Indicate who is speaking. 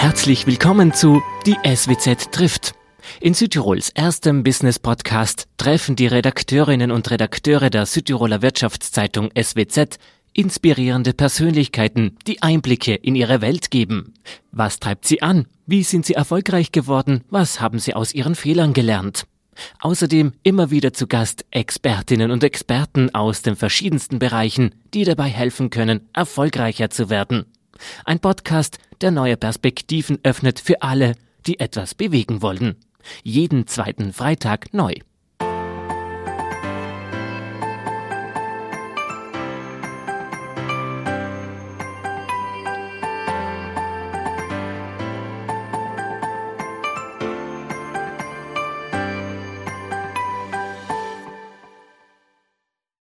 Speaker 1: Herzlich willkommen zu Die SWZ trifft. In Südtirols erstem Business Podcast treffen die Redakteurinnen und Redakteure der Südtiroler Wirtschaftszeitung SWZ inspirierende Persönlichkeiten, die Einblicke in ihre Welt geben. Was treibt sie an? Wie sind sie erfolgreich geworden? Was haben sie aus ihren Fehlern gelernt? Außerdem immer wieder zu Gast Expertinnen und Experten aus den verschiedensten Bereichen, die dabei helfen können, erfolgreicher zu werden. Ein Podcast, der neue Perspektiven öffnet für alle, die etwas bewegen wollen. Jeden zweiten Freitag neu.